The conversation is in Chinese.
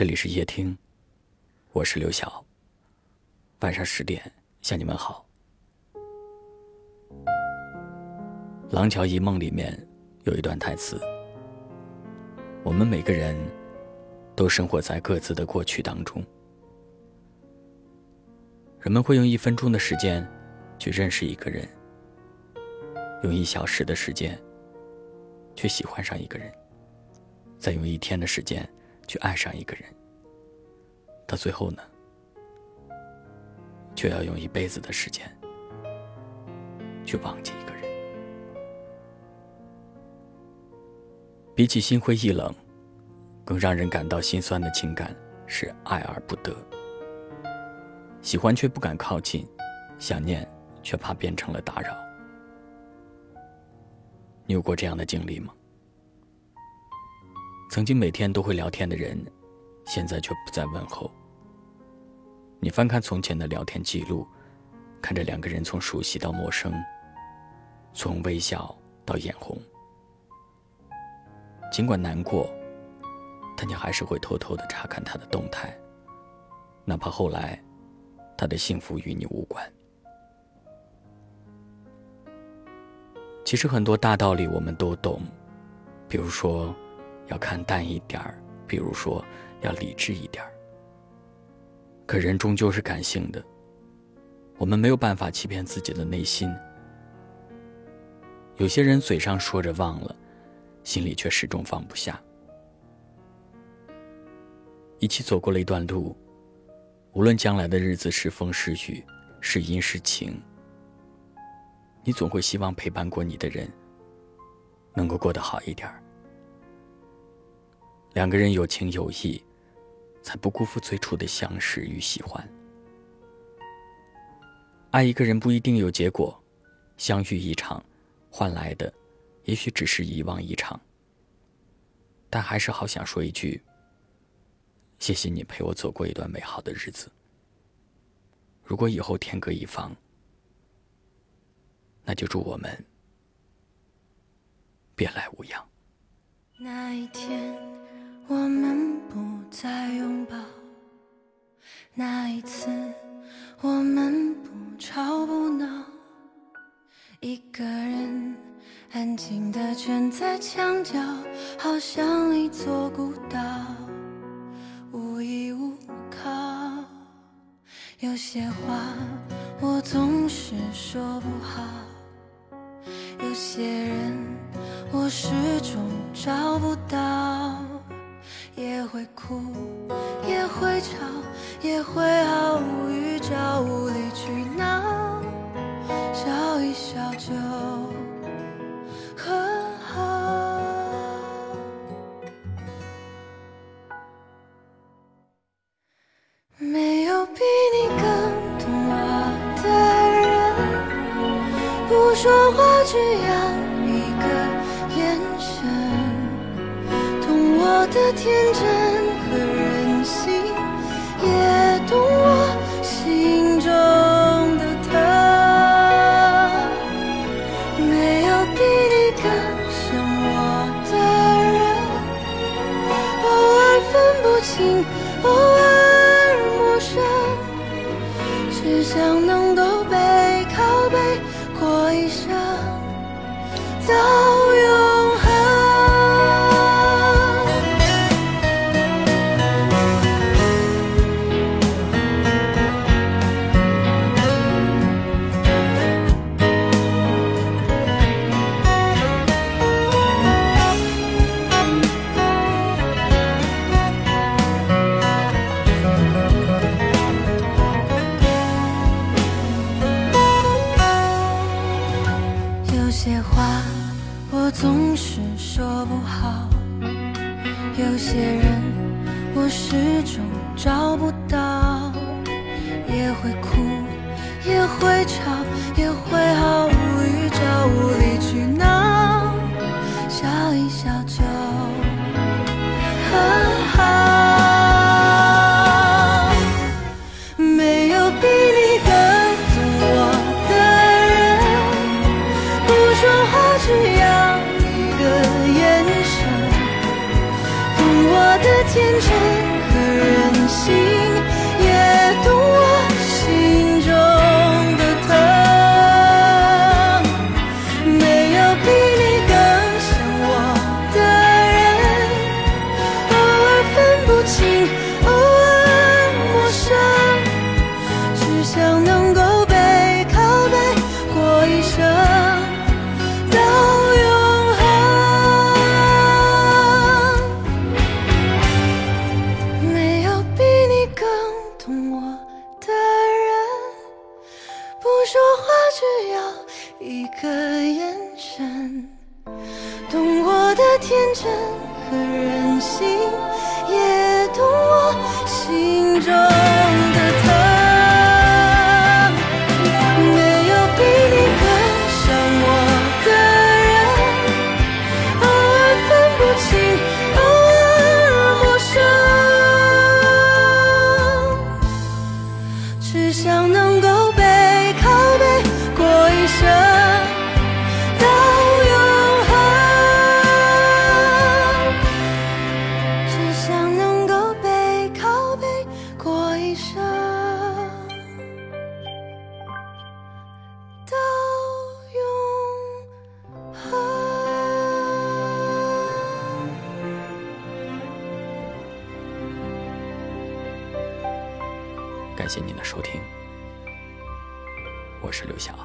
这里是夜听，我是刘晓。晚上十点向你们好。《廊桥遗梦》里面有一段台词：“我们每个人都生活在各自的过去当中。人们会用一分钟的时间去认识一个人，用一小时的时间去喜欢上一个人，再用一天的时间。”去爱上一个人，到最后呢，却要用一辈子的时间去忘记一个人。比起心灰意冷，更让人感到心酸的情感是爱而不得，喜欢却不敢靠近，想念却怕变成了打扰。你有过这样的经历吗？曾经每天都会聊天的人，现在却不再问候。你翻看从前的聊天记录，看着两个人从熟悉到陌生，从微笑到眼红。尽管难过，但你还是会偷偷的查看他的动态，哪怕后来他的幸福与你无关。其实很多大道理我们都懂，比如说。要看淡一点儿，比如说要理智一点儿。可人终究是感性的，我们没有办法欺骗自己的内心。有些人嘴上说着忘了，心里却始终放不下。一起走过了一段路，无论将来的日子是风是雨，是阴是晴，你总会希望陪伴过你的人能够过得好一点儿。两个人有情有义，才不辜负最初的相识与喜欢。爱一个人不一定有结果，相遇一场，换来的也许只是遗忘一场。但还是好想说一句：谢谢你陪我走过一段美好的日子。如果以后天各一方，那就祝我们别来无恙。那一天。我们不再拥抱，那一次我们不吵不闹，一个人安静地蜷在墙角，好像一座孤岛，无依无靠。有些话我总是说不好，有些人我始终找不到。也会哭，也会吵，也会毫无预兆无理取闹，笑一笑就和好。没有比你更懂我的人，不说话只要一个眼神。我的天真和任性，也懂我是说不好，有些人我始终找不到，也会哭，也会吵，也会毫无预兆。天真天真和任性也感谢您的收听。我是刘翔